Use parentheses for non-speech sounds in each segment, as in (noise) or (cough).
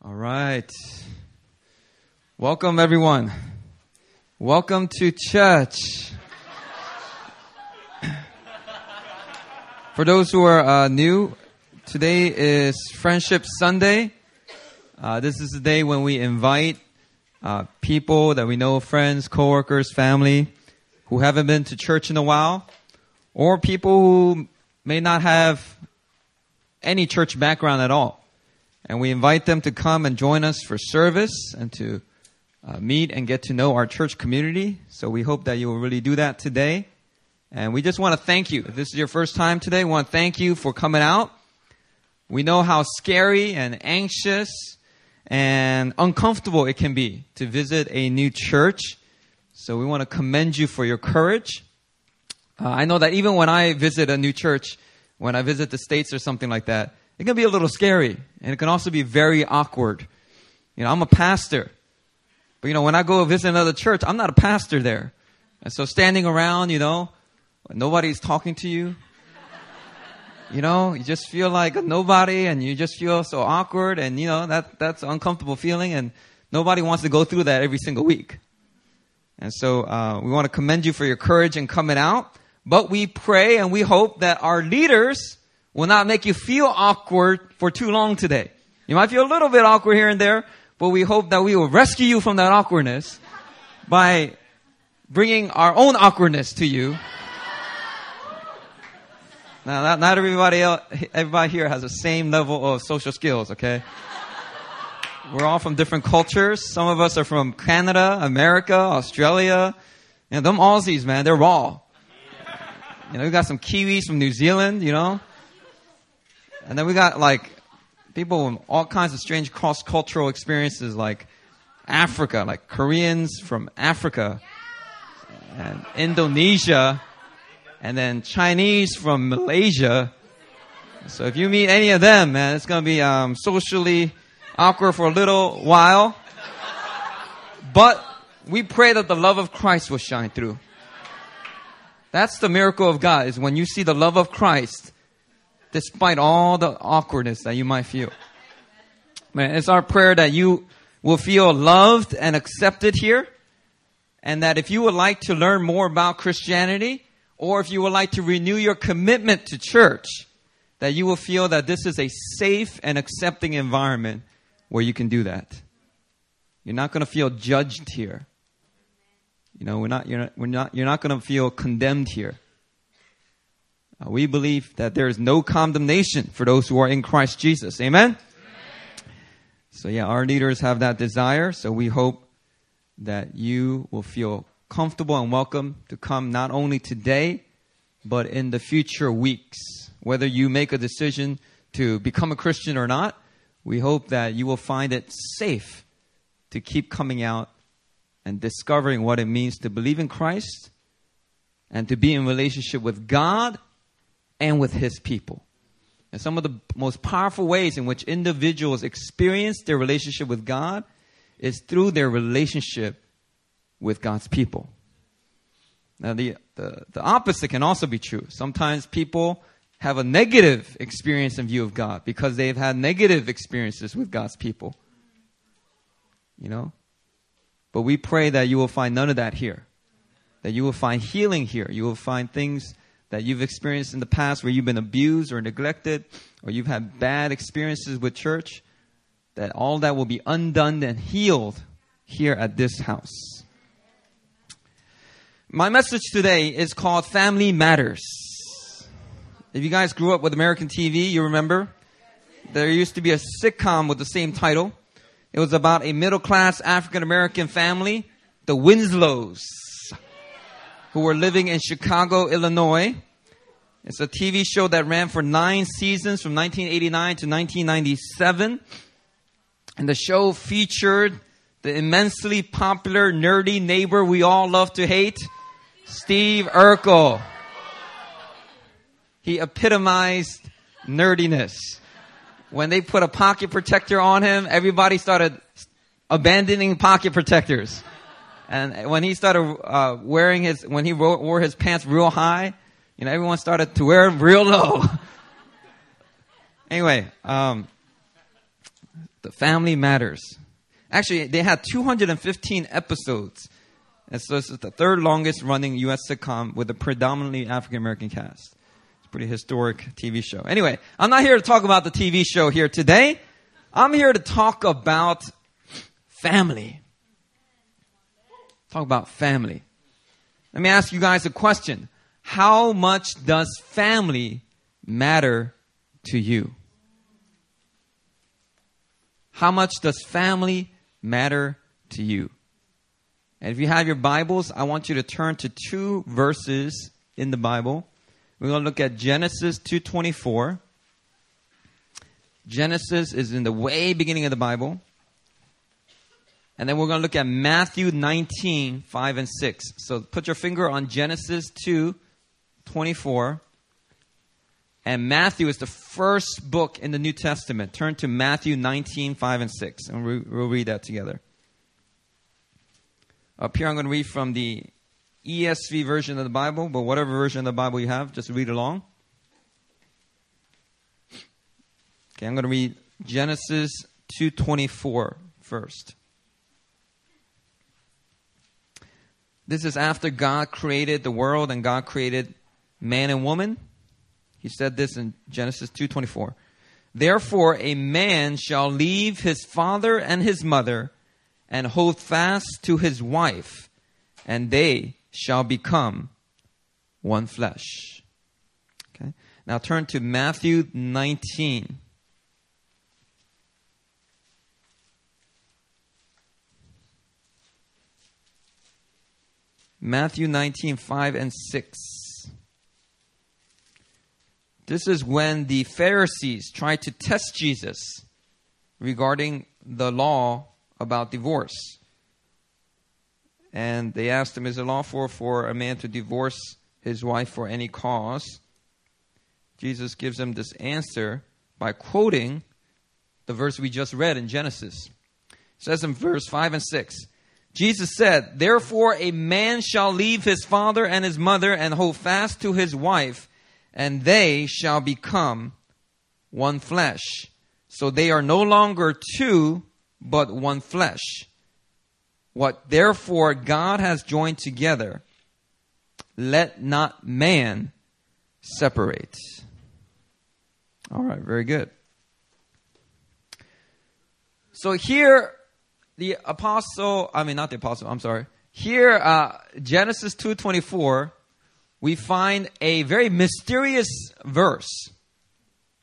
All right. Welcome, everyone. Welcome to church. For those who are uh, new, today is Friendship Sunday. Uh, this is the day when we invite uh, people that we know, friends, coworkers, family, who haven't been to church in a while, or people who may not have any church background at all. And we invite them to come and join us for service and to uh, meet and get to know our church community. So we hope that you will really do that today. And we just want to thank you. If this is your first time today, we want to thank you for coming out. We know how scary and anxious and uncomfortable it can be to visit a new church. So we want to commend you for your courage. Uh, I know that even when I visit a new church, when I visit the States or something like that, it can be a little scary and it can also be very awkward. You know, I'm a pastor. But you know, when I go visit another church, I'm not a pastor there. And so standing around, you know, nobody's talking to you. You know, you just feel like nobody and you just feel so awkward and you know, that, that's an uncomfortable feeling and nobody wants to go through that every single week. And so, uh, we want to commend you for your courage in coming out. But we pray and we hope that our leaders will not make you feel awkward for too long today. You might feel a little bit awkward here and there, but we hope that we will rescue you from that awkwardness by bringing our own awkwardness to you. Now, not, not everybody else, everybody here has the same level of social skills, okay? We're all from different cultures. Some of us are from Canada, America, Australia. And them Aussies, man, they're raw. You know, we got some Kiwis from New Zealand, you know. And then we got like people with all kinds of strange cross cultural experiences like Africa, like Koreans from Africa and Indonesia and then Chinese from Malaysia. So if you meet any of them, man, it's going to be um, socially awkward for a little while. But we pray that the love of Christ will shine through. That's the miracle of God is when you see the love of Christ despite all the awkwardness that you might feel. Man, it's our prayer that you will feel loved and accepted here and that if you would like to learn more about Christianity or if you would like to renew your commitment to church, that you will feel that this is a safe and accepting environment where you can do that. You're not going to feel judged here. You know, we're not, you're not, we're not, you're not going to feel condemned here. Uh, we believe that there is no condemnation for those who are in Christ Jesus. Amen? Amen? So, yeah, our leaders have that desire. So, we hope that you will feel comfortable and welcome to come not only today, but in the future weeks. Whether you make a decision to become a Christian or not, we hope that you will find it safe to keep coming out and discovering what it means to believe in Christ and to be in relationship with God and with His people. And some of the most powerful ways in which individuals experience their relationship with God is through their relationship with God's people. Now, the, the, the opposite can also be true. Sometimes people have a negative experience and view of God because they've had negative experiences with God's people. You know? But we pray that you will find none of that here. That you will find healing here. You will find things that you've experienced in the past where you've been abused or neglected or you've had bad experiences with church. That all that will be undone and healed here at this house. My message today is called Family Matters. If you guys grew up with American TV, you remember there used to be a sitcom with the same title. It was about a middle class African American family, the Winslows, who were living in Chicago, Illinois. It's a TV show that ran for nine seasons from 1989 to 1997. And the show featured the immensely popular nerdy neighbor we all love to hate, Steve Urkel. He epitomized nerdiness when they put a pocket protector on him, everybody started abandoning pocket protectors. And when he started uh, wearing his, when he wore his pants real high, you know, everyone started to wear them real low. (laughs) anyway, um, The Family Matters. Actually, they had 215 episodes. And so this is the third longest running U.S. sitcom with a predominantly African American cast. It's a pretty historic TV show. Anyway, I'm not here to talk about the TV show here today. I'm here to talk about family. Talk about family. Let me ask you guys a question. How much does family matter to you? How much does family matter to you? And if you have your Bibles, I want you to turn to two verses in the Bible. We're going to look at Genesis 2:24. Genesis is in the way beginning of the Bible. And then we're going to look at Matthew 19, 5 and 6. So put your finger on Genesis 2, 24. And Matthew is the first book in the New Testament. Turn to Matthew 19, 5 and 6. And we'll read that together. Up here, I'm going to read from the ESV version of the Bible, but whatever version of the Bible you have, just read along. Okay, I'm going to read Genesis 2:24 first. This is after God created the world and God created man and woman. He said this in Genesis 2:24. Therefore a man shall leave his father and his mother and hold fast to his wife and they shall become one flesh. Okay? Now turn to Matthew 19 Matthew 19, 5 and 6. This is when the Pharisees tried to test Jesus regarding the law about divorce. And they asked him, Is it lawful for a man to divorce his wife for any cause? Jesus gives them this answer by quoting the verse we just read in Genesis. It says in verse 5 and 6 Jesus said, Therefore a man shall leave his father and his mother and hold fast to his wife, and they shall become one flesh. So they are no longer two, but one flesh. What therefore God has joined together, let not man separate. All right, very good. So here the apostle, I mean not the apostle, I'm sorry. Here, uh, Genesis 2.24, we find a very mysterious verse.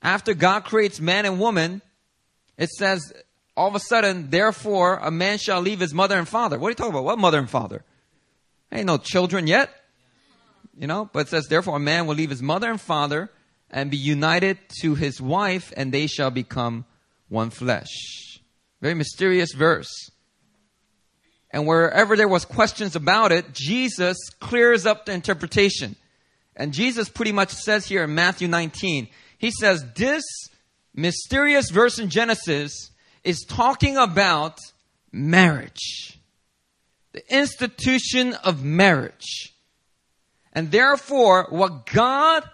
After God creates man and woman, it says, all of a sudden, therefore, a man shall leave his mother and father. What are you talking about? What mother and father? Ain't no children yet. You know, but it says, therefore, a man will leave his mother and father and be united to his wife, and they shall become one flesh. Very mysterious verse. And wherever there was questions about it, Jesus clears up the interpretation. And Jesus pretty much says here in Matthew 19, he says this mysterious verse in Genesis is talking about marriage. The institution of marriage. And therefore, what God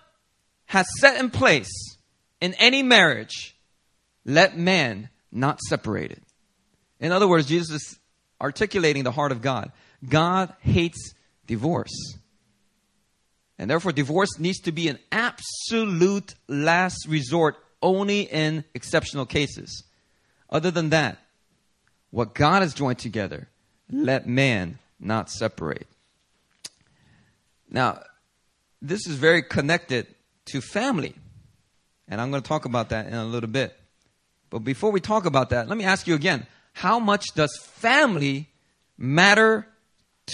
has set in place in any marriage, let man not separated. In other words, Jesus is articulating the heart of God. God hates divorce. And therefore, divorce needs to be an absolute last resort only in exceptional cases. Other than that, what God has joined together, let man not separate. Now, this is very connected to family. And I'm going to talk about that in a little bit. But before we talk about that, let me ask you again how much does family matter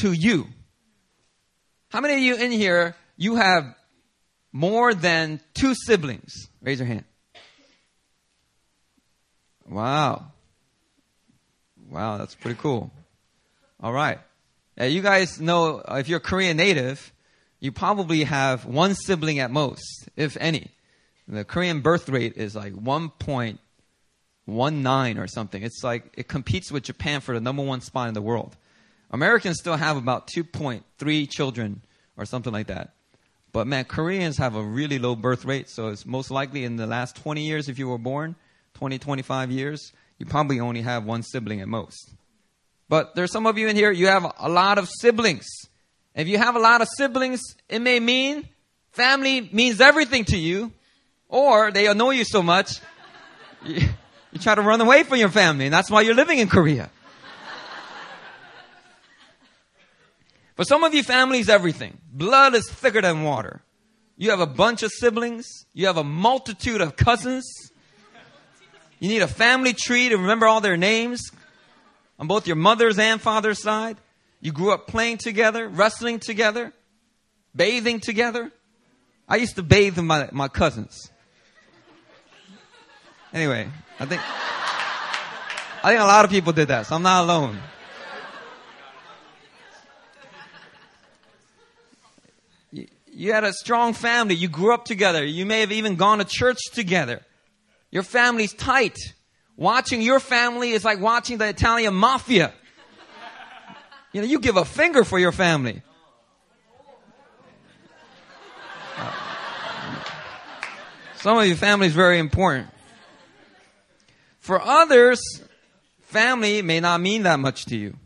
to you? How many of you in here, you have more than two siblings? Raise your hand. Wow. Wow, that's pretty cool. All right. Yeah, you guys know if you're Korean native, you probably have one sibling at most, if any. The Korean birth rate is like 1.2 one nine or something. It's like it competes with Japan for the number one spot in the world. Americans still have about 2.3 children or something like that. But man, Koreans have a really low birth rate, so it's most likely in the last 20 years, if you were born, 20, 25 years, you probably only have one sibling at most. But there's some of you in here, you have a lot of siblings. If you have a lot of siblings, it may mean family means everything to you, or they annoy you so much, (laughs) you, try to run away from your family, and that's why you're living in Korea. For some of you, family is everything. Blood is thicker than water. You have a bunch of siblings. You have a multitude of cousins. You need a family tree to remember all their names on both your mother's and father's side. You grew up playing together, wrestling together, bathing together. I used to bathe with my, my cousins. Anyway, I think I think a lot of people did that, so I'm not alone. You had a strong family. You grew up together. You may have even gone to church together. Your family's tight. Watching your family is like watching the Italian mafia. You know, you give a finger for your family. Some of your family is very important. For others, family may not mean that much to you.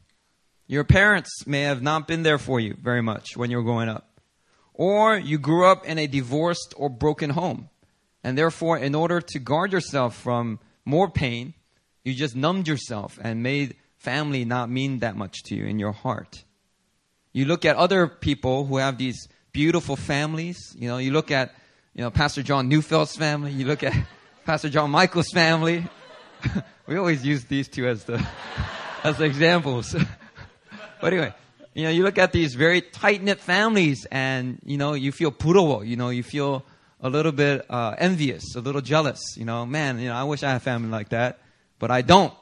Your parents may have not been there for you very much when you were growing up. Or you grew up in a divorced or broken home. And therefore, in order to guard yourself from more pain, you just numbed yourself and made family not mean that much to you in your heart. You look at other people who have these beautiful families. You know, you look at, you know, Pastor John Newfeld's family. You look at (laughs) Pastor John Michael's family. (laughs) we always use these two as the, (laughs) as the examples. (laughs) but anyway, you know, you look at these very tight knit families and, you know, you feel purowo, you know, you feel a little bit uh, envious, a little jealous, you know, man, you know, I wish I had family like that, but I don't.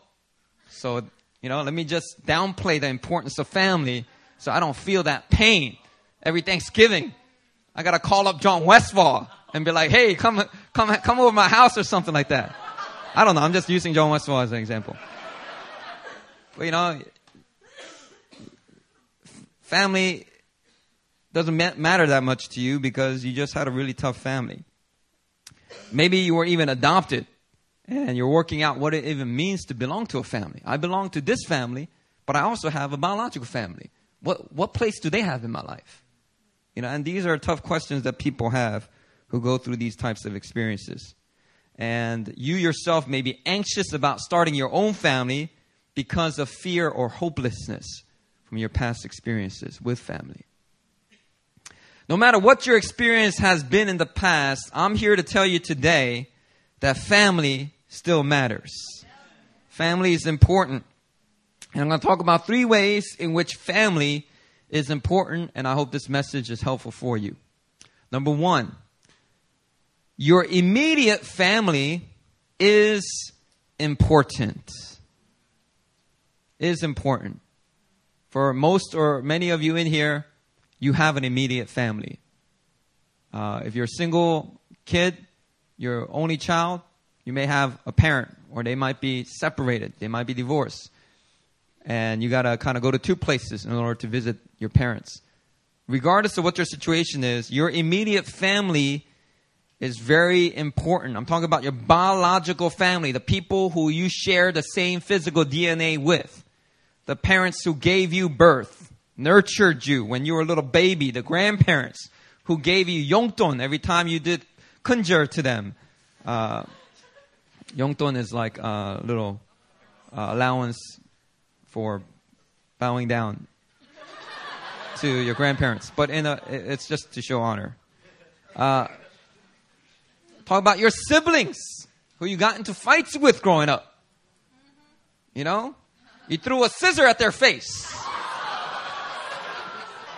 So, you know, let me just downplay the importance of family so I don't feel that pain. Every Thanksgiving, I gotta call up John Westfall and be like, hey, come, come, come over my house or something like that. I don't know, I'm just using John Westfall as an example. But, you know, family doesn't matter that much to you because you just had a really tough family. Maybe you were even adopted and you're working out what it even means to belong to a family. I belong to this family, but I also have a biological family. What, what place do they have in my life? You know, and these are tough questions that people have who go through these types of experiences. And you yourself may be anxious about starting your own family because of fear or hopelessness from your past experiences with family. No matter what your experience has been in the past, I'm here to tell you today that family still matters. Family is important. And I'm going to talk about three ways in which family is important, and I hope this message is helpful for you. Number one, your immediate family is important. Is important. For most or many of you in here, you have an immediate family. Uh, if you're a single kid, your only child, you may have a parent, or they might be separated, they might be divorced. And you gotta kind of go to two places in order to visit your parents. Regardless of what your situation is, your immediate family is very important. I'm talking about your biological family, the people who you share the same physical DNA with the parents who gave you birth, nurtured you when you were a little baby, the grandparents who gave you yongton every time you did kunjer to them. Uh, yongton is like a little uh, allowance for bowing down to your grandparents, but in a, it's just to show honor. Uh, talk about your siblings who you got into fights with growing up. You know, you threw a scissor at their face.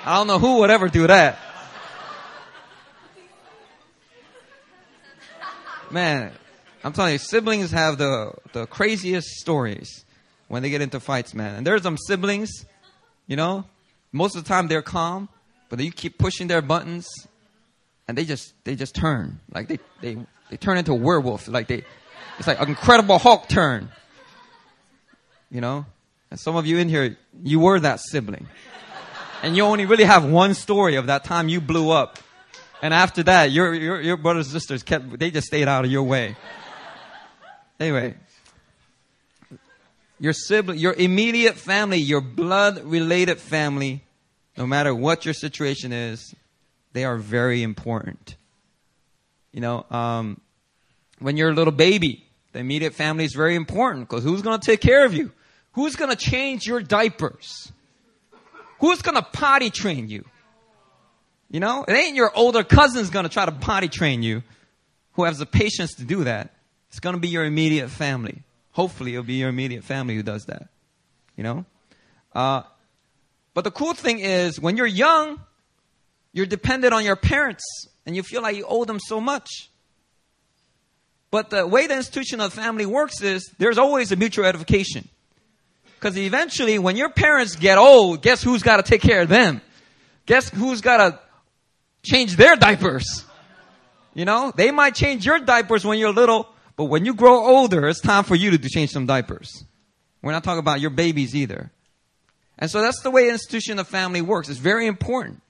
I don't know who would ever do that. Man, I'm telling you, siblings have the, the craziest stories when they get into fights, man. And there's some siblings, you know, most of the time they're calm, but you keep pushing their buttons and they just, they just turn. Like they, they, they turn into a werewolf. Like they, it's like an incredible Hulk turn. You know? And some of you in here, you were that sibling. And you only really have one story of that time you blew up. And after that, your, your, your brothers and sisters kept, they just stayed out of your way. Anyway, your sibling, your immediate family, your blood related family, no matter what your situation is, they are very important. You know, um, when you're a little baby, the immediate family is very important because who's going to take care of you? Who's going to change your diapers? Who's going to potty train you? You know, it ain't your older cousin's going to try to potty train you who has the patience to do that. It's going to be your immediate family. Hopefully, it'll be your immediate family who does that. You know? Uh, but the cool thing is, when you're young, you're dependent on your parents and you feel like you owe them so much. But the way the institution of the family works is there's always a mutual edification. Because eventually, when your parents get old, guess who's got to take care of them? Guess who's got to change their diapers? You know, they might change your diapers when you're little, but when you grow older, it's time for you to change some diapers. We're not talking about your babies either. And so that's the way the institution of family works. It's very important.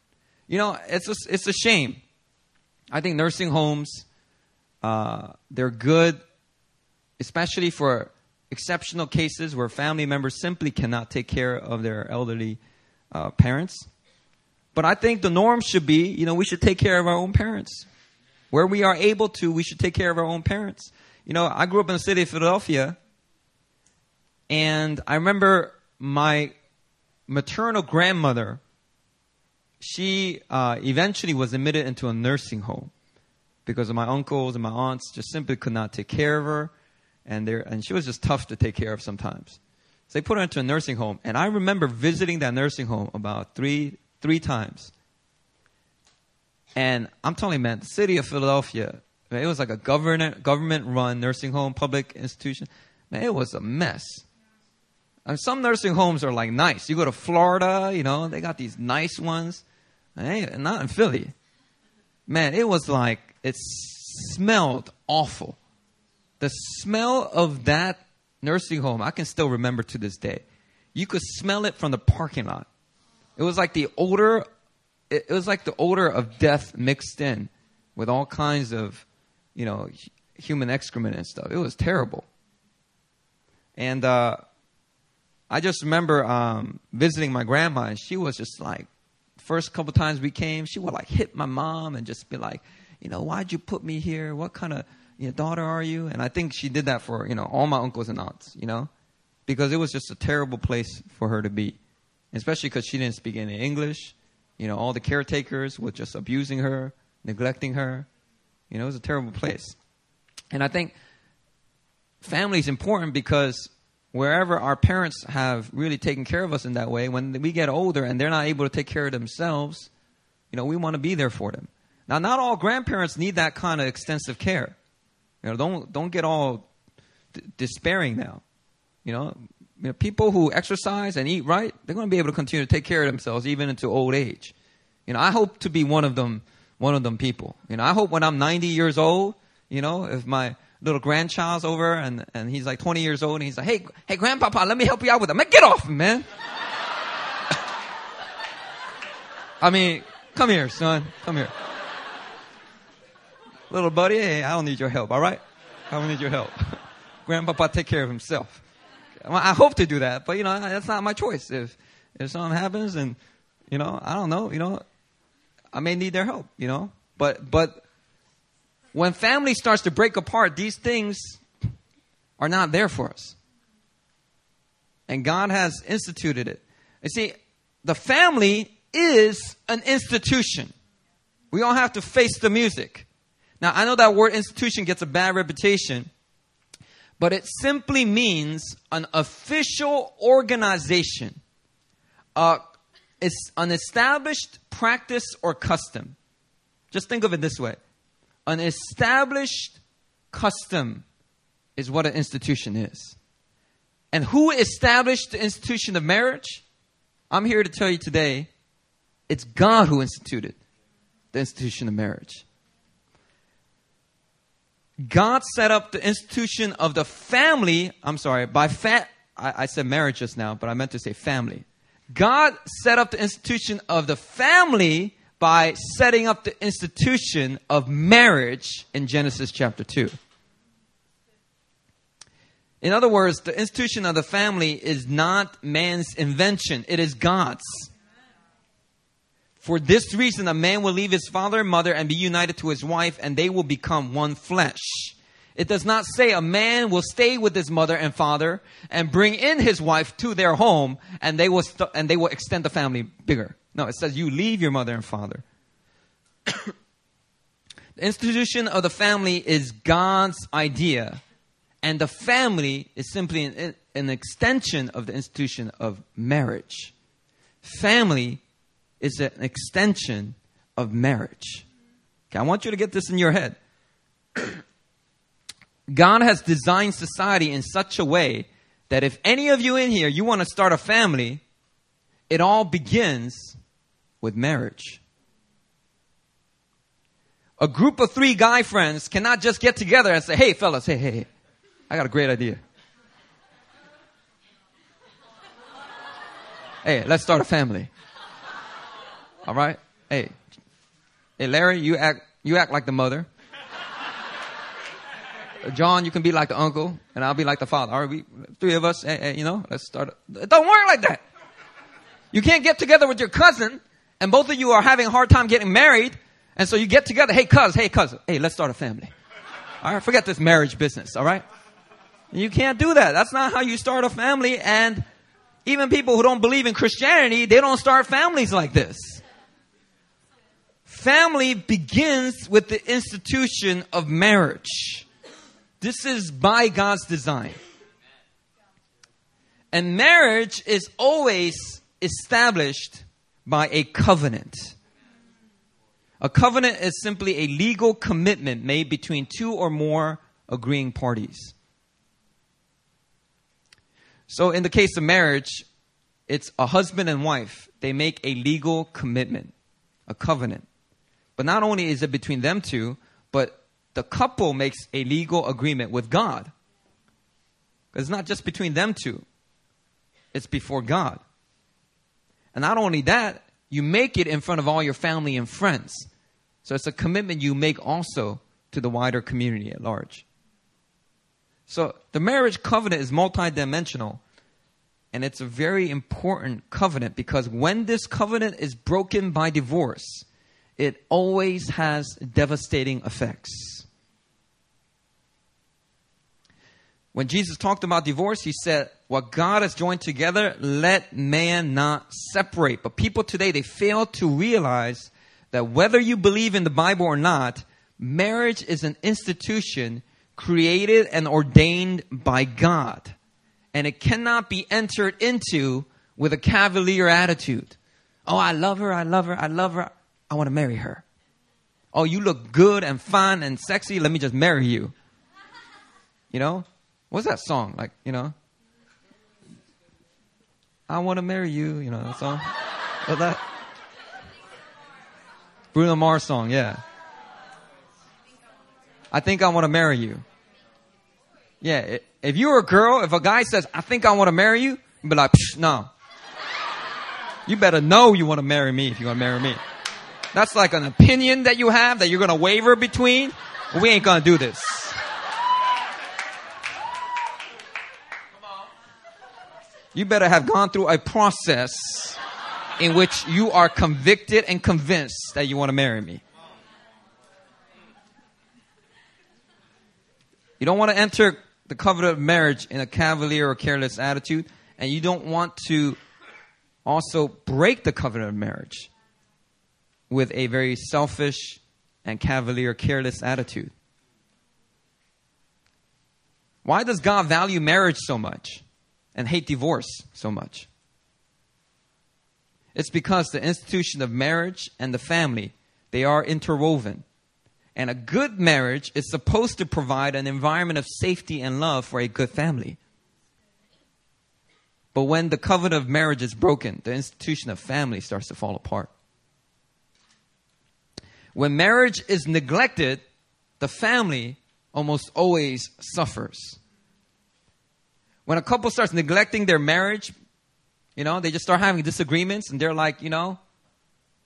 You know, it's a, it's a shame. I think nursing homes, uh, they're good, especially for exceptional cases where family members simply cannot take care of their elderly uh, parents. But I think the norm should be, you know, we should take care of our own parents. Where we are able to, we should take care of our own parents. You know, I grew up in the city of Philadelphia, and I remember my maternal grandmother, she uh, eventually was admitted into a nursing home because of my uncles and my aunts just simply could not take care of her, and and she was just tough to take care of sometimes. So they put her into a nursing home, and I remember visiting that nursing home about three three times. And I'm telling you, man, the city of Philadelphia, man, it was like a government government run nursing home, public institution. Man, it was a mess. And some nursing homes are like nice. You go to Florida, you know, they got these nice ones. Hey, not in Philly. Man, it was like it smelled awful. The smell of that nursing home, I can still remember to this day. You could smell it from the parking lot. It was like the odor it, was like the odor of death mixed in with all kinds of, you know, human excrement and stuff. It was terrible. And uh, I just remember um, visiting my grandma, and she was just like, first couple times we came, she would like hit my mom and just be like, you know, why'd you put me here? What kind of you know, daughter are you? And I think she did that for, you know, all my uncles and aunts, you know, because it was just a terrible place for her to be, especially because she didn't speak any English. You know, all the caretakers were just abusing her, neglecting her. You know, it was a terrible place. And I think family is important because wherever our parents have really taken care of us in that way, when we get older and they're not able to take care of themselves, you know, we want to be there for them. Now, not all grandparents need that kind of extensive care. You know, don't don't get all d- despairing now. You know, you know, people who exercise and eat right, they're going to be able to continue to take care of themselves even into old age. You know, I hope to be one of them, one of them people. You know, I hope when I'm 90 years old, you know, if my little grandchild's over and, and he's like 20 years old and he's like, hey, hey, grandpapa, let me help you out with that. Man, get off, man. (laughs) I mean, come here, son. Come here. Little buddy, hey, I don't need your help, all right? I don't need your help. (laughs) grandpapa take care of himself. I hope to do that, but you know, that's not my choice. If, if something happens and, you know, I don't know, you know, I may need their help, you know, but, but when family starts to break apart, these things are not there for us. And God has instituted it. You see, the family is an institution. We all have to face the music. Now, I know that word institution gets a bad reputation but it simply means an official organization. Uh, it's an established practice or custom. Just think of it this way an established custom is what an institution is. And who established the institution of marriage? I'm here to tell you today it's God who instituted the institution of marriage. God set up the institution of the family. I'm sorry, by fat. I, I said marriage just now, but I meant to say family. God set up the institution of the family by setting up the institution of marriage in Genesis chapter 2. In other words, the institution of the family is not man's invention, it is God's. For this reason, a man will leave his father and mother and be united to his wife, and they will become one flesh. It does not say a man will stay with his mother and father and bring in his wife to their home, and they will st- and they will extend the family bigger. No, it says you leave your mother and father. (coughs) the institution of the family is God's idea, and the family is simply an, an extension of the institution of marriage. Family is an extension of marriage. Okay, I want you to get this in your head. (coughs) God has designed society in such a way that if any of you in here you want to start a family, it all begins with marriage. A group of three guy friends cannot just get together and say, "Hey fellas, hey hey, hey I got a great idea." Hey, let's start a family. All right? Hey. Hey, Larry, you act, you act like the mother. John, you can be like the uncle, and I'll be like the father. All right, we, three of us, hey, hey, you know, let's start. It don't work like that. You can't get together with your cousin, and both of you are having a hard time getting married, and so you get together, hey, cuz, hey, cousin, hey, let's start a family. All right, forget this marriage business, all right? You can't do that. That's not how you start a family, and even people who don't believe in Christianity, they don't start families like this. Family begins with the institution of marriage. This is by God's design. And marriage is always established by a covenant. A covenant is simply a legal commitment made between two or more agreeing parties. So, in the case of marriage, it's a husband and wife. They make a legal commitment, a covenant. But not only is it between them two, but the couple makes a legal agreement with God. It's not just between them two, it's before God. And not only that, you make it in front of all your family and friends. So it's a commitment you make also to the wider community at large. So the marriage covenant is multidimensional. And it's a very important covenant because when this covenant is broken by divorce, it always has devastating effects. When Jesus talked about divorce, he said, What God has joined together, let man not separate. But people today, they fail to realize that whether you believe in the Bible or not, marriage is an institution created and ordained by God. And it cannot be entered into with a cavalier attitude. Oh, I love her, I love her, I love her. I want to marry her. Oh, you look good and fun and sexy. Let me just marry you. You know? What's that song? Like, you know? I want to marry you. You know that song? What's that? Bruno Mars song, yeah. I think I want to marry you. Yeah, if you're a girl, if a guy says, I think I want to marry you, you'd be like, no. You better know you want to marry me if you want to marry me. That's like an opinion that you have that you're going to waver between. We ain't going to do this. You better have gone through a process in which you are convicted and convinced that you want to marry me. You don't want to enter the covenant of marriage in a cavalier or careless attitude, and you don't want to also break the covenant of marriage with a very selfish and cavalier, careless attitude. Why does God value marriage so much and hate divorce so much? It's because the institution of marriage and the family, they are interwoven. And a good marriage is supposed to provide an environment of safety and love for a good family. But when the covenant of marriage is broken, the institution of family starts to fall apart. When marriage is neglected, the family almost always suffers. When a couple starts neglecting their marriage, you know, they just start having disagreements and they're like, you know,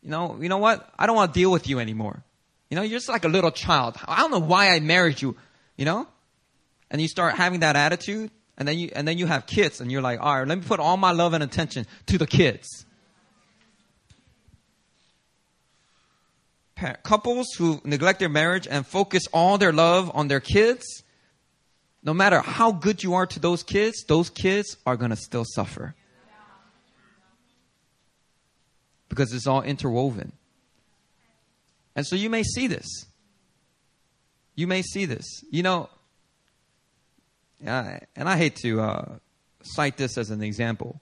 you know, you know what? I don't want to deal with you anymore. You know, you're just like a little child. I don't know why I married you, you know? And you start having that attitude And then you, and then you have kids and you're like, all right, let me put all my love and attention to the kids. couples who neglect their marriage and focus all their love on their kids, no matter how good you are to those kids, those kids are going to still suffer. Because it's all interwoven. And so you may see this. You may see this. You know, and I hate to uh, cite this as an example,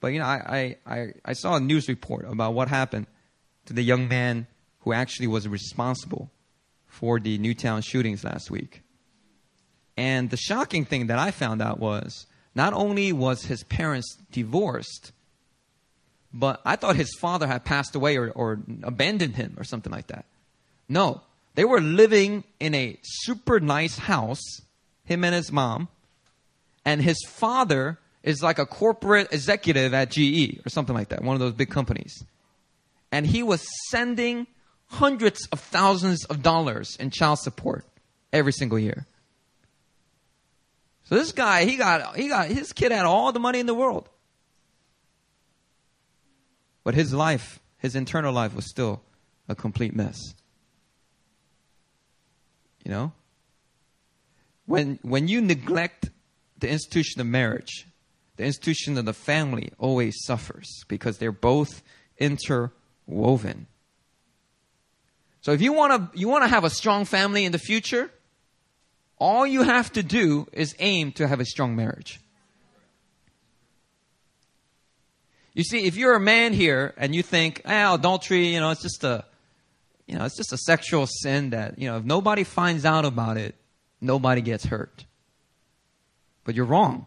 but you know, I, I, I saw a news report about what happened to the young man who actually was responsible for the Newtown shootings last week. And the shocking thing that I found out was not only was his parents divorced, but I thought his father had passed away or, or abandoned him or something like that. No, they were living in a super nice house, him and his mom, and his father is like a corporate executive at GE or something like that, one of those big companies. And he was sending hundreds of thousands of dollars in child support every single year. So this guy, he got, he got, his kid had all the money in the world. But his life, his internal life was still a complete mess. You know? When, when you neglect the institution of marriage, the institution of the family always suffers because they're both interwoven. So if you want to you want to have a strong family in the future, all you have to do is aim to have a strong marriage. You see, if you're a man here and you think, ah, adultery, you know, it's just a you know, it's just a sexual sin that, you know, if nobody finds out about it, nobody gets hurt. But you're wrong.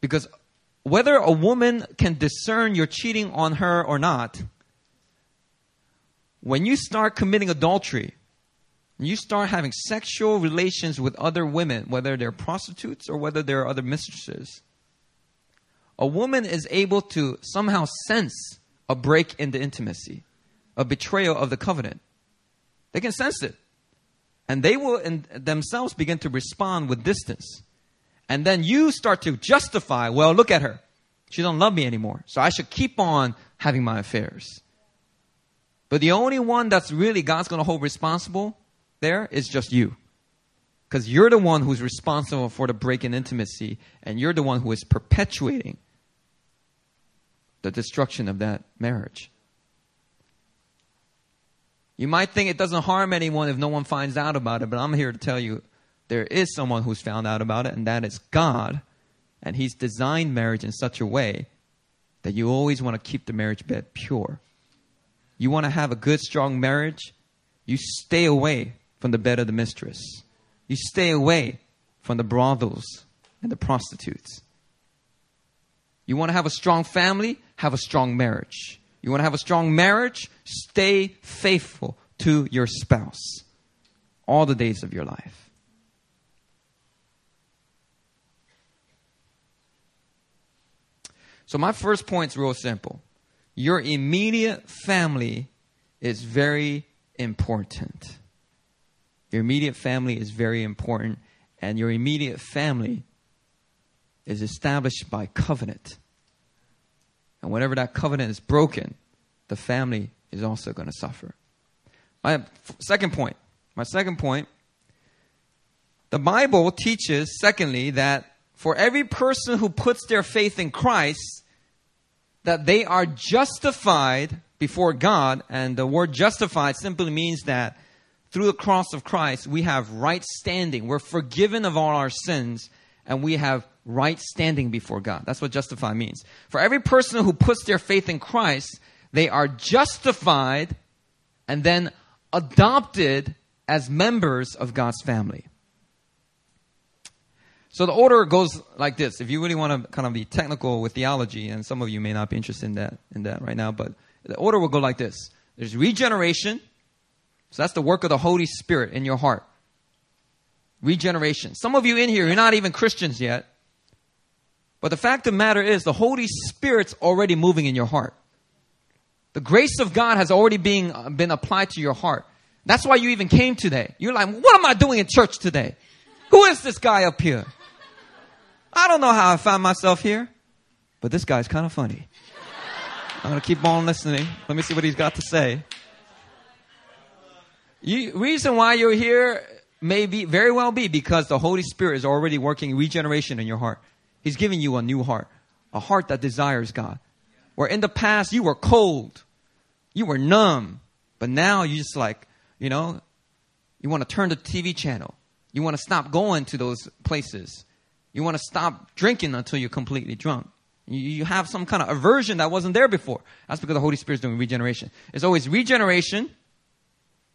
Because whether a woman can discern you're cheating on her or not, when you start committing adultery, you start having sexual relations with other women, whether they're prostitutes or whether they're other mistresses, a woman is able to somehow sense a break in the intimacy, a betrayal of the covenant. They can sense it. And they will in themselves begin to respond with distance. And then you start to justify, well, look at her. She don't love me anymore. So I should keep on having my affairs. But the only one that's really God's going to hold responsible there is just you. Because you're the one who's responsible for the break in intimacy, and you're the one who is perpetuating the destruction of that marriage. You might think it doesn't harm anyone if no one finds out about it, but I'm here to tell you there is someone who's found out about it, and that is God. And He's designed marriage in such a way that you always want to keep the marriage bed pure. You want to have a good, strong marriage? You stay away from the bed of the mistress. You stay away from the brothels and the prostitutes. You want to have a strong family? Have a strong marriage. You want to have a strong marriage? Stay faithful to your spouse all the days of your life. So, my first point is real simple your immediate family is very important. Your immediate family is very important, and your immediate family is established by covenant. And whenever that covenant is broken, the family is also going to suffer. My second point. My second point. The Bible teaches, secondly, that for every person who puts their faith in Christ, that they are justified before God. And the word justified simply means that through the cross of Christ, we have right standing. We're forgiven of all our sins, and we have right standing before God. That's what justify means. For every person who puts their faith in Christ, they are justified and then adopted as members of God's family. So the order goes like this. If you really want to kind of be technical with theology, and some of you may not be interested in that in that right now, but the order will go like this. There's regeneration. So that's the work of the Holy Spirit in your heart. Regeneration. Some of you in here, you're not even Christians yet. But the fact of the matter is, the Holy Spirit's already moving in your heart. The grace of God has already been, uh, been applied to your heart. That's why you even came today. You're like, what am I doing in church today? Who is this guy up here? I don't know how I found myself here, but this guy's kind of funny. I'm going to keep on listening. Let me see what he's got to say. You, reason why you're here may be very well be because the Holy Spirit is already working regeneration in your heart. He's giving you a new heart, a heart that desires God. Where in the past you were cold, you were numb, but now you just like, you know, you want to turn the TV channel. You want to stop going to those places. You want to stop drinking until you're completely drunk. You, have some kind of aversion that wasn't there before. That's because the Holy Spirit's doing regeneration. It's always regeneration,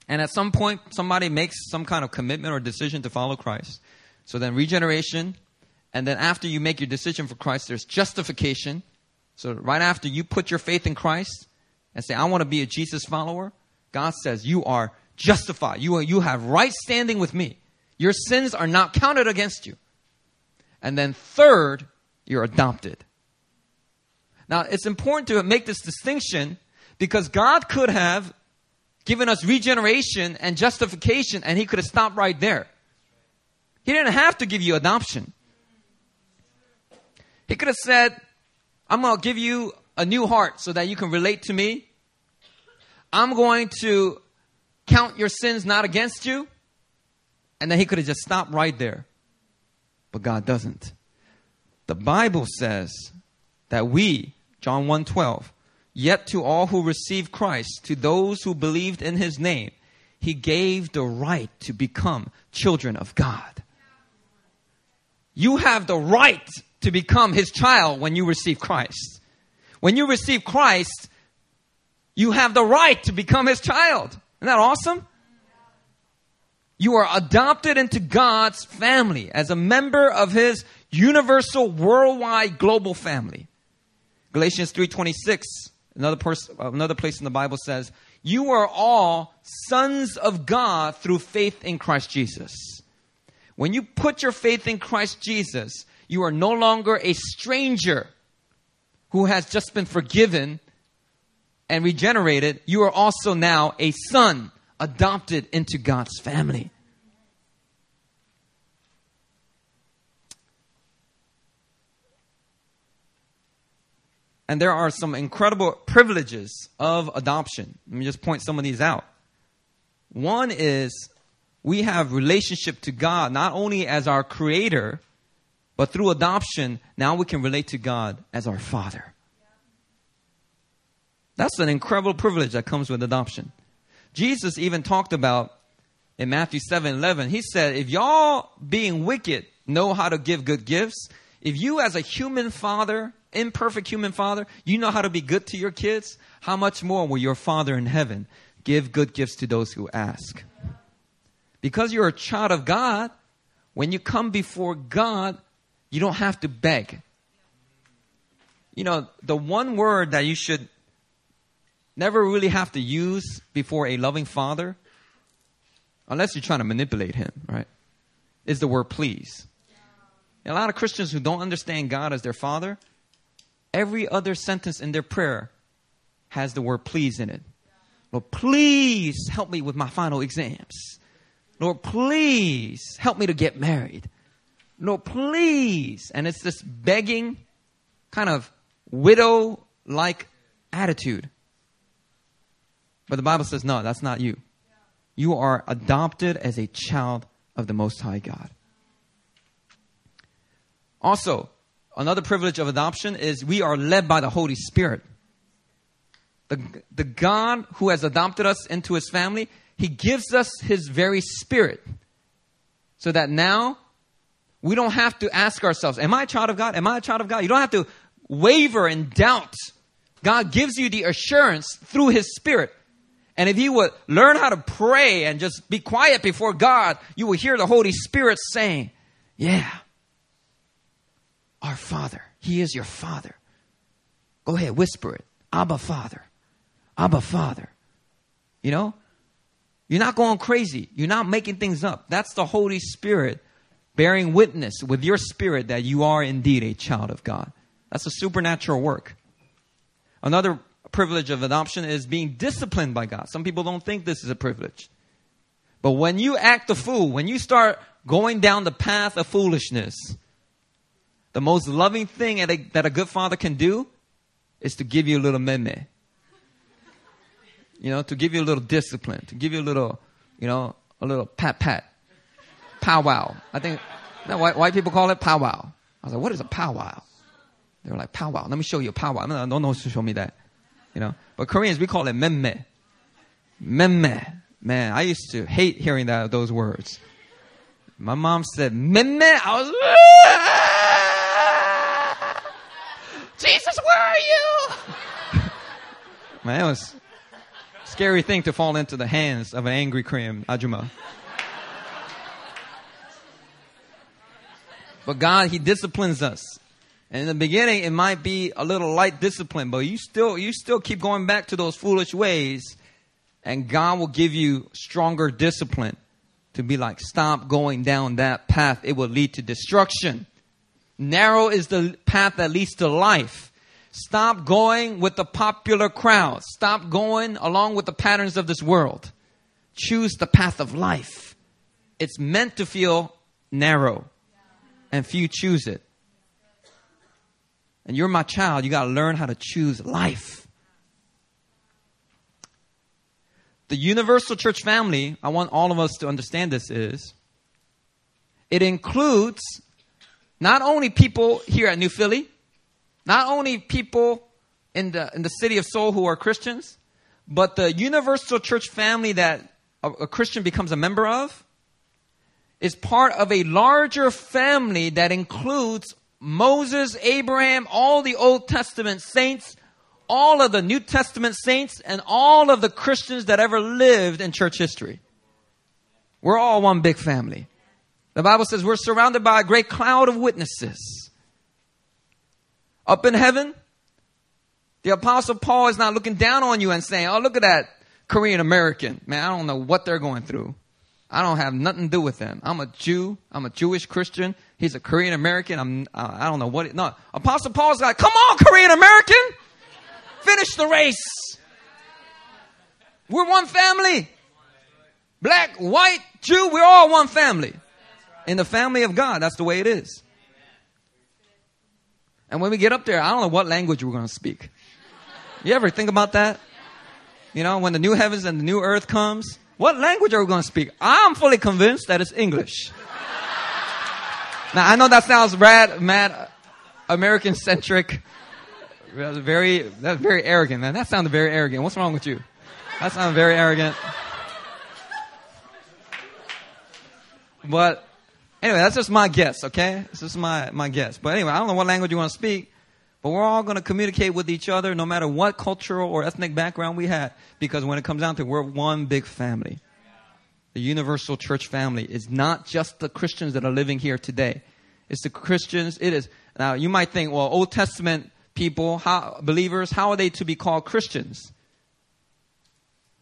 and at some point, somebody makes some kind of commitment or decision to follow Christ. So then regeneration, and then after you make your decision for Christ, there's justification. So right after you put your faith in Christ and say, I want to be a Jesus follower, God says, you are justified. You, are, you have right standing with me. Your sins are not counted against you. And then third, you're adopted. Now, it's important to make this distinction because God could have given us regeneration and justification, and He could have stopped right there. He didn't have to give you adoption. He could have said, I'm going to give you a new heart so that you can relate to me. I'm going to count your sins not against you. And then he could have just stopped right there. But God doesn't. The Bible says that we, John 1:12, Yet to all who received Christ, to those who believed in his name, he gave the right to become children of God. You have the right to become his child when you receive Christ. When you receive Christ, you have the right to become his child. Isn't that awesome? You are adopted into God's family as a member of his universal worldwide global family. Galatians 3:26 Another, pers- another place in the Bible says, You are all sons of God through faith in Christ Jesus. When you put your faith in Christ Jesus, you are no longer a stranger who has just been forgiven and regenerated. You are also now a son adopted into God's family. And there are some incredible privileges of adoption. Let me just point some of these out. One is we have relationship to God not only as our creator, but through adoption, now we can relate to God as our father. That's an incredible privilege that comes with adoption. Jesus even talked about in Matthew 7 11, he said, If y'all being wicked know how to give good gifts, if you as a human father imperfect human father, you know how to be good to your kids, how much more will your Father in heaven give good gifts to those who ask? Because you're a child of God, when you come before God, you don't have to beg. You know, the one word that you should never really have to use before a loving father, unless you're trying to manipulate him, right, is the word please. a lot of Christians who don't understand God as their father, every other sentence in their prayer has the word please in it. Lord, please help me with my final exams. Lord, please help me to get married. Lord, please. And it's this begging, kind of widow like attitude. But the Bible says, no, that's not you. You are adopted as a child of the Most High God. Also, another privilege of adoption is we are led by the Holy Spirit. The, the God who has adopted us into his family, he gives us his very spirit. So that now we don't have to ask ourselves, Am I a child of God? Am I a child of God? You don't have to waver and doubt. God gives you the assurance through his spirit. And if you would learn how to pray and just be quiet before God, you will hear the Holy Spirit saying, Yeah, our Father. He is your Father. Go ahead, whisper it. Abba, Father. Abba, Father. You know? You're not going crazy. You're not making things up. That's the Holy Spirit bearing witness with your spirit that you are indeed a child of God. That's a supernatural work. Another privilege of adoption is being disciplined by God. Some people don't think this is a privilege. But when you act a fool, when you start going down the path of foolishness, the most loving thing that a, that a good father can do is to give you a little meme. You know, to give you a little discipline, to give you a little, you know, a little pat pat, powwow. I think you know, white, white people call it powwow. I was like, what is a powwow? They were like, powwow. Let me show you a powwow. No, no, no, show me that. You know, but Koreans we call it memme. Memme. Man, I used to hate hearing that those words. My mom said memme. I was. Jesus, where are you? (laughs) Man, that was scary thing to fall into the hands of an angry Korean ajuma. But God, He disciplines us. And in the beginning, it might be a little light discipline, but you still, you still keep going back to those foolish ways, and God will give you stronger discipline to be like, stop going down that path. It will lead to destruction. Narrow is the path that leads to life. Stop going with the popular crowd. Stop going along with the patterns of this world. Choose the path of life. It's meant to feel narrow, and few choose it. And you're my child, you got to learn how to choose life. The universal church family, I want all of us to understand this is it includes not only people here at New Philly, not only people in the, in the city of Seoul who are Christians, but the universal church family that a, a Christian becomes a member of is part of a larger family that includes Moses, Abraham, all the Old Testament saints, all of the New Testament saints, and all of the Christians that ever lived in church history. We're all one big family. The Bible says we're surrounded by a great cloud of witnesses. Up in heaven, the Apostle Paul is not looking down on you and saying, Oh, look at that Korean American. Man, I don't know what they're going through. I don't have nothing to do with them. I'm a Jew. I'm a Jewish Christian. He's a Korean American. I'm, I don't know what it, no. Apostle Paul's like, come on, Korean American. Finish the race. We're one family. Black, white, Jew, we're all one family. In the family of God, that's the way it is. And when we get up there, I don't know what language we're going to speak. You ever think about that? You know, when the new heavens and the new earth comes, what language are we going to speak? I'm fully convinced that it's English. now, I know that sounds rad, mad, American centric. That's very, that's very arrogant, man. That sounded very arrogant. What's wrong with you? That sounded very arrogant. But anyway, that's just my guess, okay? This is my, my guess. But anyway, I don't know what language you want to speak. But we're all going to communicate with each other no matter what cultural or ethnic background we had because when it comes down to it, we're one big family. The universal church family is not just the Christians that are living here today. It's the Christians. It is. Now, you might think, well, Old Testament people, how, believers, how are they to be called Christians?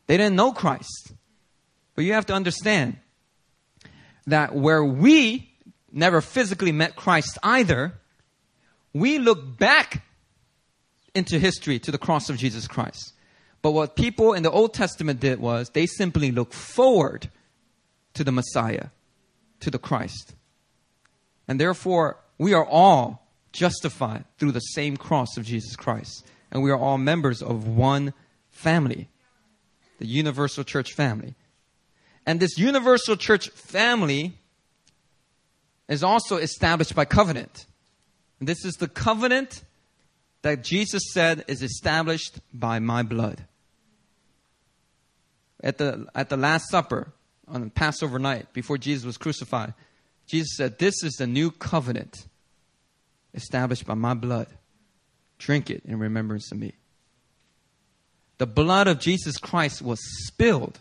They didn't know Christ. But you have to understand that where we never physically met Christ either, we look back into history to the cross of Jesus Christ. But what people in the Old Testament did was they simply looked forward to the Messiah, to the Christ. And therefore, we are all justified through the same cross of Jesus Christ. And we are all members of one family, the universal church family. And this universal church family is also established by covenant. And this is the covenant that Jesus said is established by my blood. At the, at the Last Supper, on Passover night, before Jesus was crucified, Jesus said, This is the new covenant established by my blood. Drink it in remembrance of me. The blood of Jesus Christ was spilled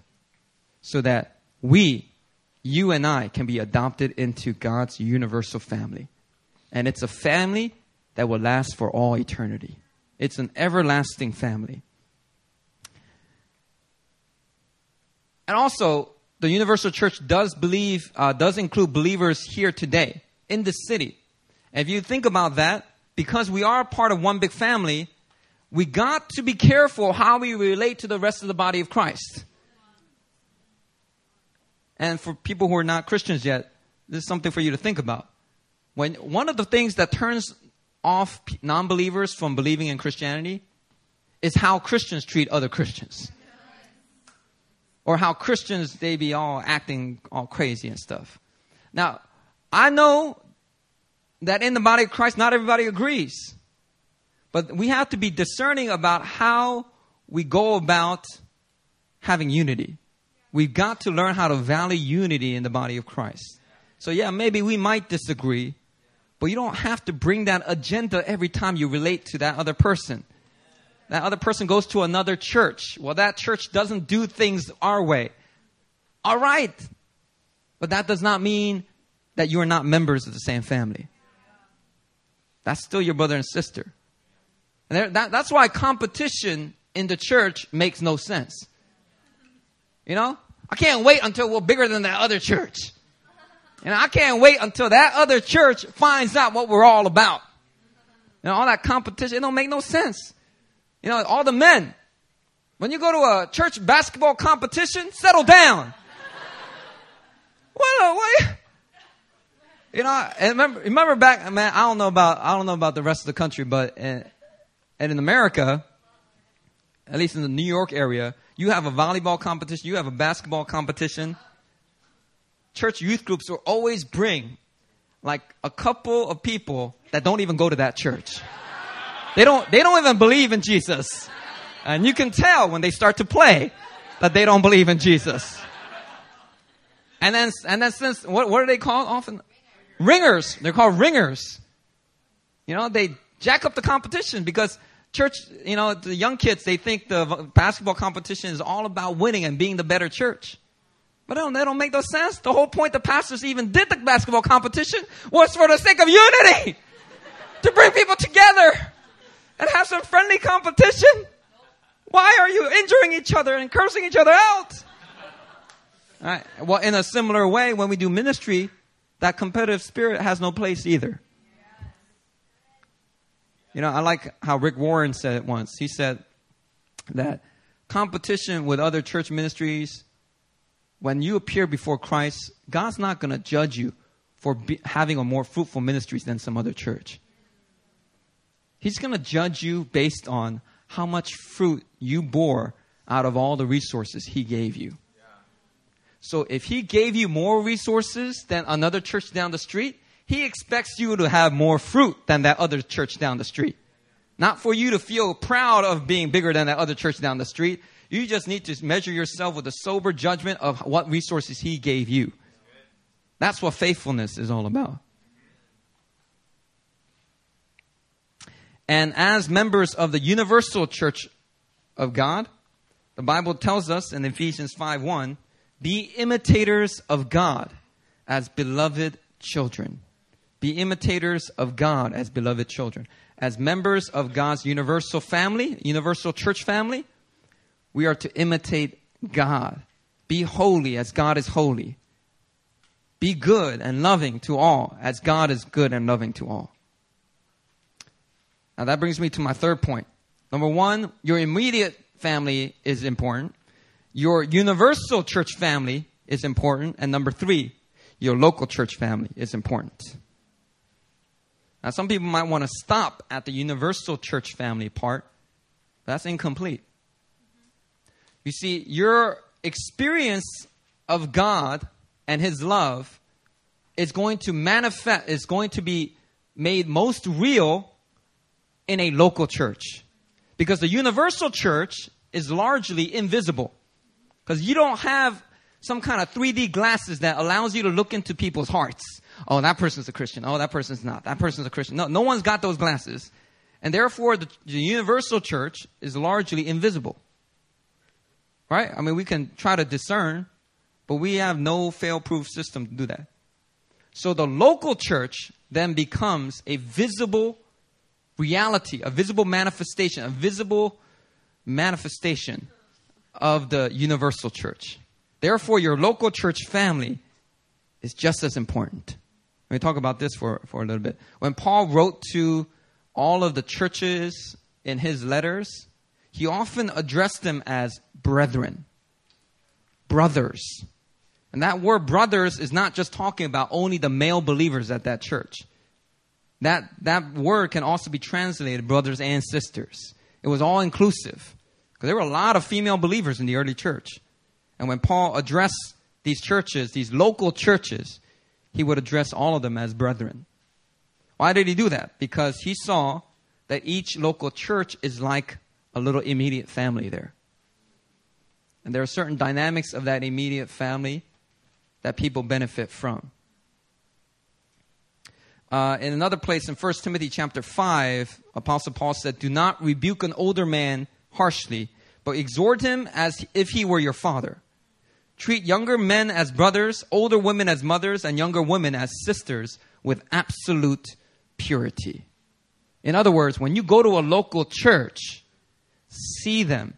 so that we, you and I, can be adopted into God's universal family. And it's a family that will last for all eternity. It's an everlasting family. And also, the Universal Church does believe, uh, does include believers here today in the city. And if you think about that, because we are part of one big family, we got to be careful how we relate to the rest of the body of Christ. And for people who are not Christians yet, this is something for you to think about. when one of the things that turns off non-believers from believing in Christianity is how Christians treat other Christians. Or how Christians they be all acting all crazy and stuff. Now, I know that in the body of Christ not everybody agrees. But we have to be discerning about how we go about having unity. We've got to learn how to value unity in the body of Christ. So yeah, maybe we might disagree, but you don't have to bring that agenda every time you relate to that other person. That other person goes to another church. Well, that church doesn't do things our way. All right. But that does not mean that you are not members of the same family. That's still your brother and sister. And that, that's why competition in the church makes no sense. You know? I can't wait until we're bigger than that other church. And I can't wait until that other church finds out what we're all about. Know, all that competition, it don't make no sense. You know, all the men, when you go to a church basketball competition, settle down. well, what? You know, and remember, remember back, man, I don't know about, I don't know about the rest of the country, but in, and in America, at least in the New York area, you have a volleyball competition, you have a basketball competition. Church youth groups will always bring like a couple of people that don't even go to that church. They don't, they don't even believe in Jesus. And you can tell when they start to play that they don't believe in Jesus. And then, and then since, what, what are they called often? Ringers. They're called ringers. You know, they jack up the competition because church, you know, the young kids, they think the basketball competition is all about winning and being the better church. But they don't, make no sense. The whole point the pastors even did the basketball competition was for the sake of unity. to bring people together and have some friendly competition. Why are you injuring each other and cursing each other out? Well, in a similar way, when we do ministry, that competitive spirit has no place either. You know, I like how Rick Warren said it once. He said that competition with other church ministries, when you appear before Christ, God's not going to judge you for be, having a more fruitful ministry than some other church. He's going to judge you based on how much fruit you bore out of all the resources He gave you. So if He gave you more resources than another church down the street, he expects you to have more fruit than that other church down the street. Not for you to feel proud of being bigger than that other church down the street. You just need to measure yourself with a sober judgment of what resources He gave you. That's what faithfulness is all about. And as members of the universal church of God, the Bible tells us in Ephesians 5 1, be imitators of God as beloved children. Be imitators of God as beloved children. As members of God's universal family, universal church family, we are to imitate God. Be holy as God is holy. Be good and loving to all as God is good and loving to all. Now that brings me to my third point. Number one, your immediate family is important. Your universal church family is important. And number three, your local church family is important. Now, some people might want to stop at the universal church family part. That's incomplete. You see, your experience of God and His love is going to manifest, is going to be made most real in a local church. Because the universal church is largely invisible. Because you don't have some kind of 3D glasses that allows you to look into people's hearts oh, that person's a Christian. Oh, that person's not. That person's a Christian. No, no one's got those glasses. And therefore, the, the universal church is largely invisible. Right? I mean, we can try to discern, but we have no fail proof system to do that. So the local church then becomes a visible reality, a visible manifestation, a visible manifestation of the universal church. Therefore, your local church family is just as important. Let me talk about this for, for a little bit. When Paul wrote to all of the churches in his letters, he often addressed them as brethren, brothers. And that word brothers is not just talking about only the male believers at that church. that, that word can also be translated brothers and sisters. It was all inclusive. Because there were a lot of female believers in the early church. And when Paul addressed these churches, these local churches, he would address all of them as brethren. Why did he do that? Because he saw that each local church is like a little immediate family there. And there are certain dynamics of that immediate family that people benefit from. Uh, in another place in 1 Timothy chapter 5, Apostle Paul said, Do not rebuke an older man harshly, but exhort him as if he were your father. Treat younger men as brothers, older women as mothers, and younger women as sisters with absolute purity. In other words, when you go to a local church, see them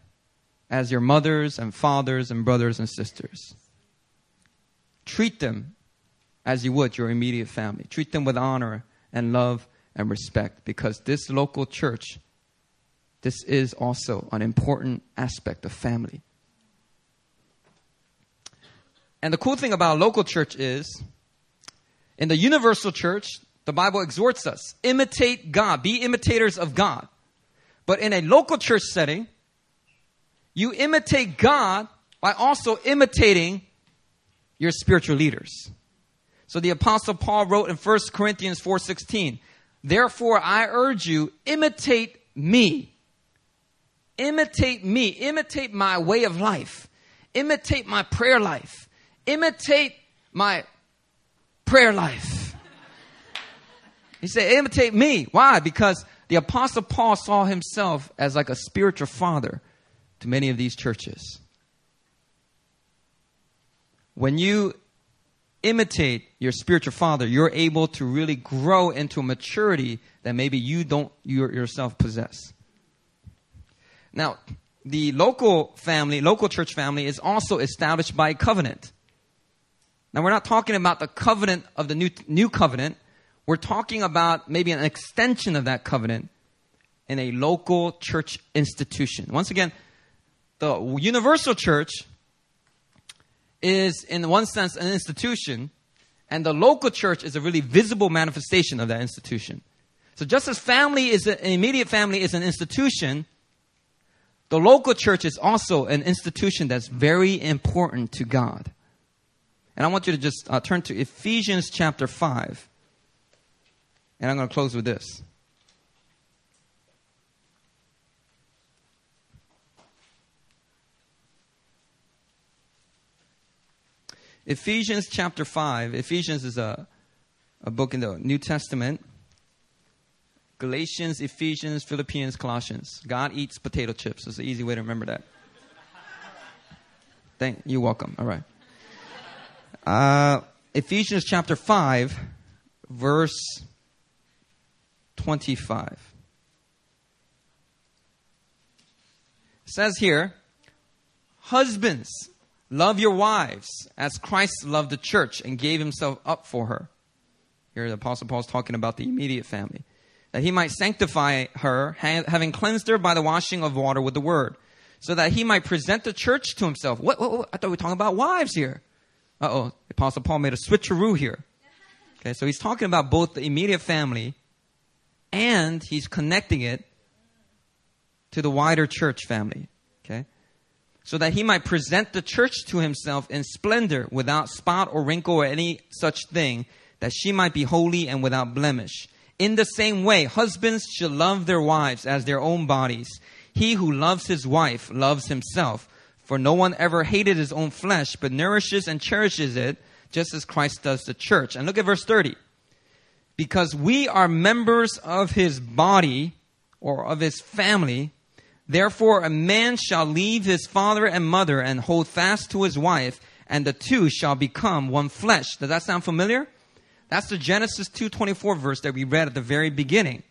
as your mothers and fathers and brothers and sisters. Treat them as you would your immediate family. Treat them with honor and love and respect because this local church, this is also an important aspect of family. And the cool thing about local church is, in the universal church, the Bible exhorts us imitate God, be imitators of God. But in a local church setting, you imitate God by also imitating your spiritual leaders. So the apostle Paul wrote in 1 Corinthians 4:16, "Therefore I urge you imitate me. Imitate me, imitate my way of life. Imitate my prayer life. Imitate my prayer life." He said, "Imitate me." Why? Because the apostle Paul saw himself as like a spiritual father to many of these churches. When you imitate your spiritual father, you're able to really grow into a maturity that maybe you don't yourself possess. Now, the local family, local church family is also established by covenant. Now, we're not talking about the covenant of the new, new covenant. We're talking about maybe an extension of that covenant in a local church institution. Once again, the universal church is, in one sense, an institution, and the local church is a really visible manifestation of that institution. So, just as family is an immediate family is an institution, the local church is also an institution that's very important to God. And I want you to just uh, turn to Ephesians chapter 5. And I'm going to close with this. Ephesians chapter 5. Ephesians is a, a book in the New Testament. Galatians, Ephesians, Philippians, Colossians. God eats potato chips. It's an easy way to remember that. Thank you're welcome. All right. Uh, Ephesians chapter 5, verse 25. It says here, Husbands, Love your wives as Christ loved the church and gave himself up for her. Here, the Apostle Paul is talking about the immediate family. That he might sanctify her, having cleansed her by the washing of water with the word, so that he might present the church to himself. What, what, what? I thought we were talking about wives here. Uh oh, Apostle Paul made a switcheroo here. Okay, so he's talking about both the immediate family and he's connecting it to the wider church family. Okay? so that he might present the church to himself in splendor, without spot or wrinkle or any such thing, that she might be holy and without blemish. In the same way, husbands should love their wives as their own bodies. He who loves his wife loves himself. For no one ever hated his own flesh, but nourishes and cherishes it, just as Christ does the church. And look at verse 30. Because we are members of his body, or of his family, Therefore, a man shall leave his father and mother and hold fast to his wife, and the two shall become one flesh. Does that sound familiar? That's the Genesis 2:24 verse that we read at the very beginning.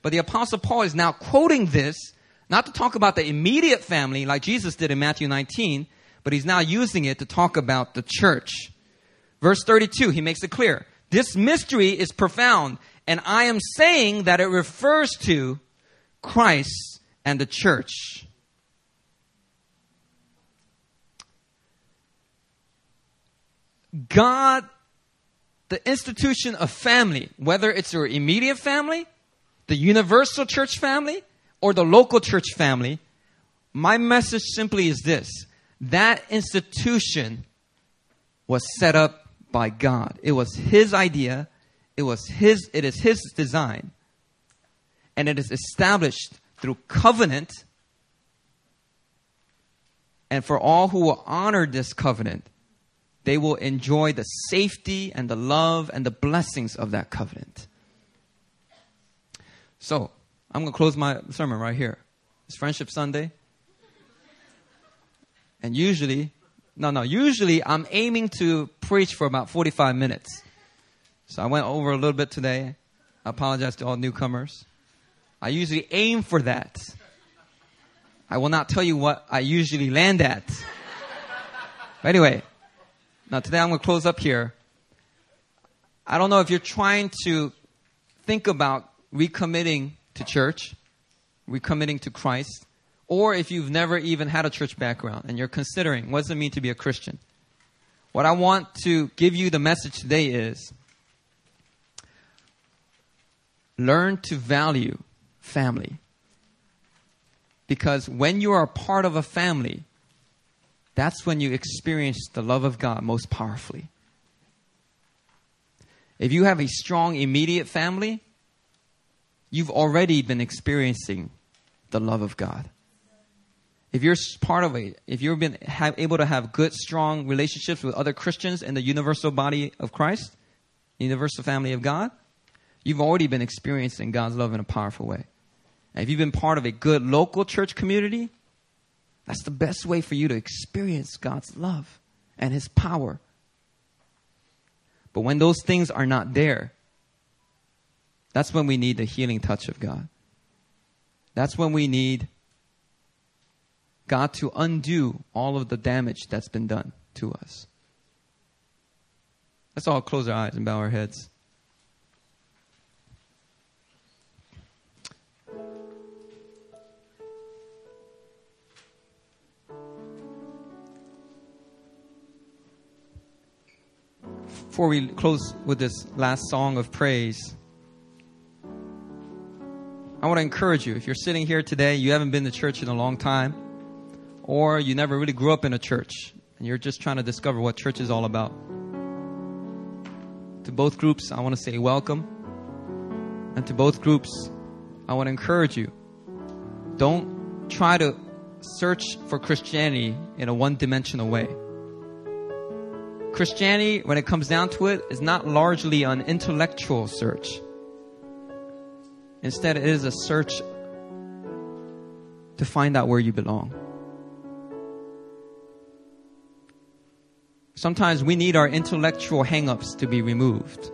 But the apostle Paul is now quoting this not to talk about the immediate family like Jesus did in Matthew 19, but he's now using it to talk about the church. Verse 32, he makes it clear. This mystery is profound, and I am saying that it refers to Christ and the church. God the institution of family, whether it's your immediate family, the universal church family, or the local church family, my message simply is this that institution was set up by God. It was His idea. It was His, it is His design. And it is established through covenant. And for all who will honor this covenant, they will enjoy the safety and the love and the blessings of that covenant. So, I'm going to close my sermon right here. It's Friendship Sunday. And usually, no, no, usually I'm aiming to preach for about 45 minutes. So I went over a little bit today. I apologize to all newcomers. I usually aim for that. I will not tell you what I usually land at. But anyway, now today I'm going to close up here. I don't know if you're trying to think about recommitting to church, recommitting to Christ, or if you've never even had a church background and you're considering what does it mean to be a Christian. What I want to give you the message today is learn to value family. Because when you are a part of a family, that's when you experience the love of God most powerfully. If you have a strong immediate family, you've already been experiencing the love of God. If you're part of it, if you've been have, able to have good, strong relationships with other Christians in the universal body of Christ, universal family of God, you've already been experiencing God's love in a powerful way. And if you've been part of a good local church community, that's the best way for you to experience God's love and His power. But when those things are not there, that's when we need the healing touch of God. That's when we need God to undo all of the damage that's been done to us. Let's all close our eyes and bow our heads. Before we close with this last song of praise, I want to encourage you. If you're sitting here today, you haven't been to church in a long time, or you never really grew up in a church, and you're just trying to discover what church is all about. To both groups, I want to say welcome. And to both groups, I want to encourage you. Don't try to search for Christianity in a one dimensional way. Christianity, when it comes down to it, is not largely an intellectual search. Instead, it is a search to find out where you belong. Sometimes we need our intellectual hangups to be removed.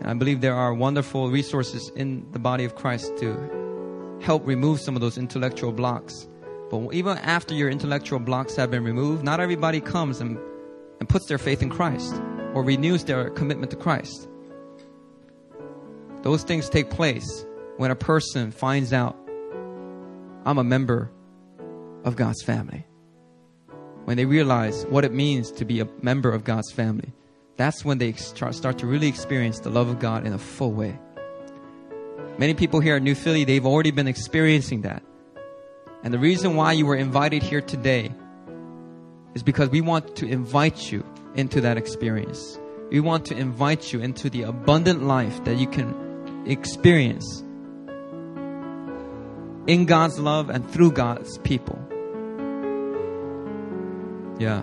And I believe there are wonderful resources in the body of Christ to help remove some of those intellectual blocks. But even after your intellectual blocks have been removed, not everybody comes and and puts their faith in Christ or renews their commitment to Christ. Those things take place when a person finds out I'm a member of God's family. When they realize what it means to be a member of God's family, that's when they start to really experience the love of God in a full way. Many people here at New Philly, they've already been experiencing that. And the reason why you were invited here today is because we want to invite you into that experience. We want to invite you into the abundant life that you can experience in God's love and through God's people. Yeah.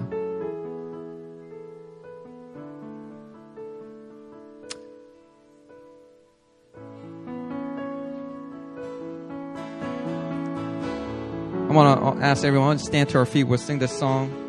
I want to ask everyone to stand to our feet. We'll sing this song.